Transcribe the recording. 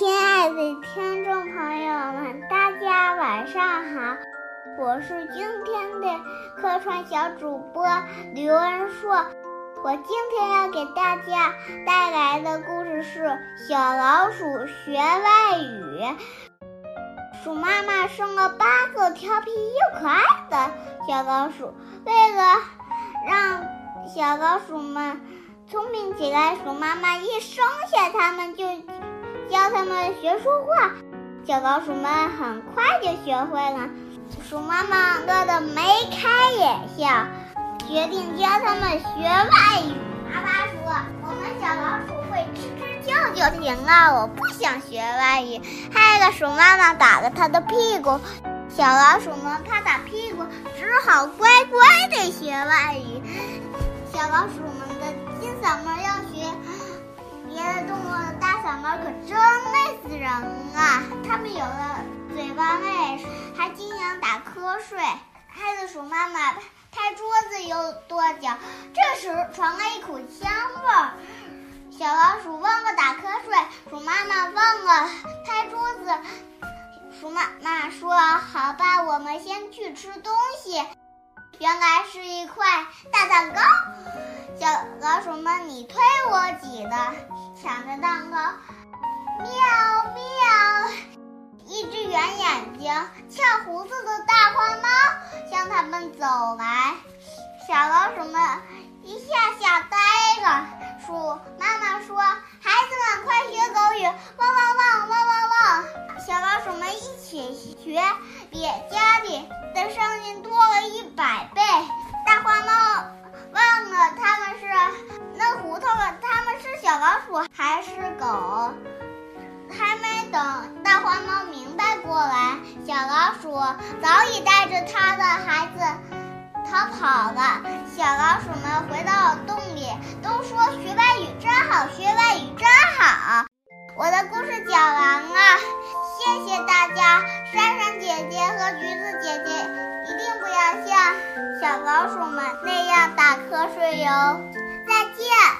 亲爱的听众朋友们，大家晚上好！我是今天的客串小主播刘恩硕。我今天要给大家带来的故事是《小老鼠学外语》。鼠妈妈生了八个调皮又可爱的小老鼠，为了让小老鼠们聪明起来，鼠妈妈一生下它们就。教他们学说话，小老鼠们很快就学会了。鼠妈妈乐得眉开眼笑，决定教他们学外语。爸爸说：“我们小老鼠会吱吱叫就行了，我不想学外语。”害得鼠妈妈打了他的屁股，小老鼠们怕打屁股，只好乖乖地学外语。小老鼠们的金嗓门要学别的动物可真累死人啊！它们有的嘴巴累，还经常打瞌睡，害得鼠妈妈拍桌子又跺脚。这时传来一股香味儿，小老鼠忘了打瞌睡，鼠妈妈忘了拍桌子。鼠妈妈说：“好吧，我们先去吃东西。”原来是一块大蛋糕。小老鼠们你推我挤的抢着蛋糕，喵喵！一只圆眼睛、翘胡子的大花猫向他们走来，小老鼠们一下吓呆了。鼠妈妈说：“孩子们，快学狗语，汪汪汪，汪汪汪！”小老鼠们一起学，比家里的声音多了一百倍。大花猫忘了他们是，弄糊涂了，他们是。小老鼠还是狗，还没等大花猫明白过来，小老鼠早已带着它的孩子逃跑了。小和橘子姐姐一定不要像小老鼠们那样打瞌睡哟。再见。